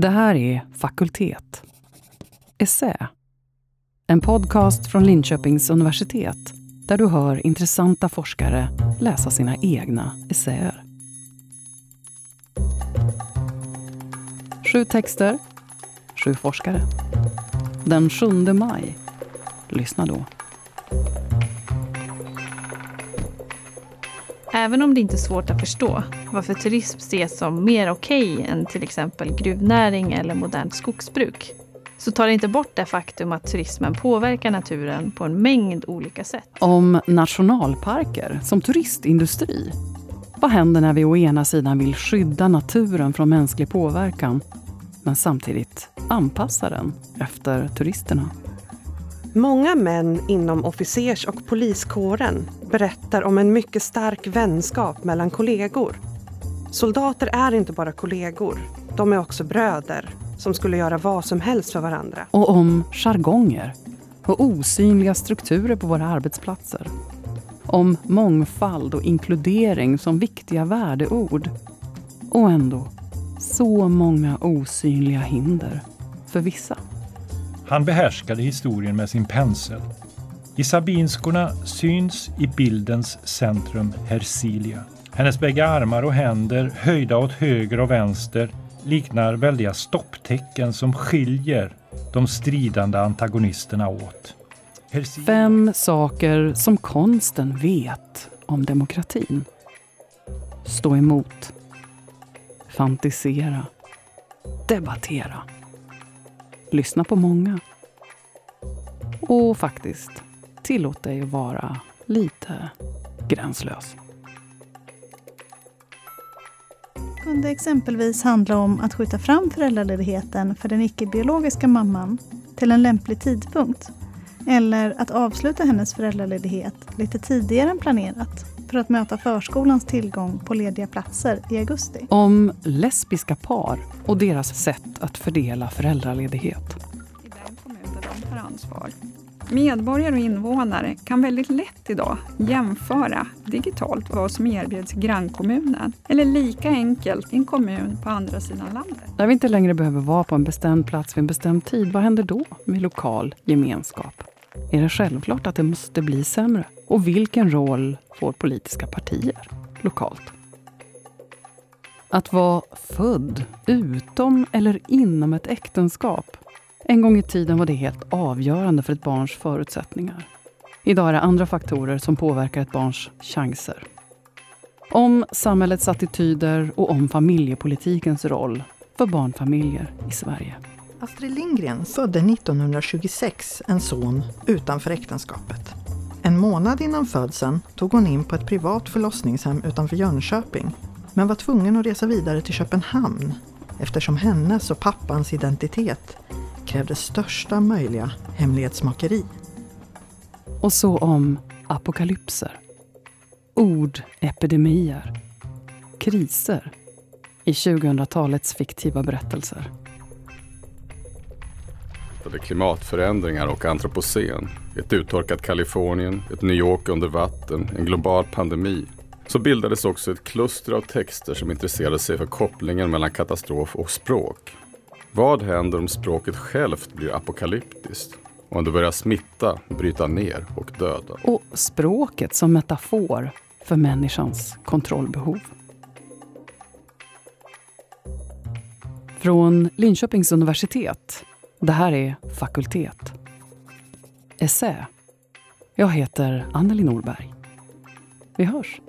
Det här är Fakultet. Essä. En podcast från Linköpings universitet där du hör intressanta forskare läsa sina egna essäer. Sju texter, sju forskare. Den 7 maj. Lyssna då. Även om det inte är svårt att förstå varför turism ses som mer okej okay än till exempel gruvnäring eller modernt skogsbruk, så tar det inte bort det faktum att turismen påverkar naturen på en mängd olika sätt. Om nationalparker som turistindustri. Vad händer när vi å ena sidan vill skydda naturen från mänsklig påverkan, men samtidigt anpassa den efter turisterna? Många män inom officers och poliskåren berättar om en mycket stark vänskap mellan kollegor. Soldater är inte bara kollegor, de är också bröder som skulle göra vad som helst för varandra. Och om jargonger och osynliga strukturer på våra arbetsplatser. Om mångfald och inkludering som viktiga värdeord. Och ändå så många osynliga hinder för vissa. Han behärskade historien med sin pensel. I sabinskorna syns i bildens centrum Hercilia. Hennes bägge armar och händer, höjda åt höger och vänster, liknar väldiga stopptecken som skiljer de stridande antagonisterna åt. Hercilia. Fem saker som konsten vet om demokratin. Stå emot. Fantisera. Debattera lyssna på många. Och faktiskt, tillåt dig att vara lite gränslös. Det kunde exempelvis handla om att skjuta fram föräldraledigheten för den icke-biologiska mamman till en lämplig tidpunkt. Eller att avsluta hennes föräldraledighet lite tidigare än planerat för att möta förskolans tillgång på lediga platser i augusti. Om lesbiska par och deras sätt att fördela föräldraledighet. I den kommun där de tar ansvar. Medborgare och invånare kan väldigt lätt idag jämföra digitalt vad som erbjuds i grannkommunen eller lika enkelt i en kommun på andra sidan landet. När vi inte längre behöver vara på en bestämd plats vid en bestämd tid, vad händer då med lokal gemenskap? Är det självklart att det måste bli sämre? Och vilken roll får politiska partier lokalt? Att vara född utom eller inom ett äktenskap. En gång i tiden var det helt avgörande för ett barns förutsättningar. Idag är det andra faktorer som påverkar ett barns chanser. Om samhällets attityder och om familjepolitikens roll för barnfamiljer i Sverige. Astrid Lindgren födde 1926 en son utanför äktenskapet. En månad innan födseln tog hon in på ett privat förlossningshem utanför Jönköping, men var tvungen att resa vidare till Köpenhamn eftersom hennes och pappans identitet krävde största möjliga hemlighetsmakeri. Och så om apokalypser, ordepidemier, kriser i 2000-talets fiktiva berättelser hotade klimatförändringar och antropocen, ett uttorkat Kalifornien, ett New York under vatten, en global pandemi, så bildades också ett kluster av texter som intresserade sig för kopplingen mellan katastrof och språk. Vad händer om språket självt blir apokalyptiskt? Om det börjar smitta, bryta ner och döda? Och språket som metafor för människans kontrollbehov. Från Linköpings universitet det här är Fakultet. Essä. Jag heter Anneli Norberg. Vi hörs.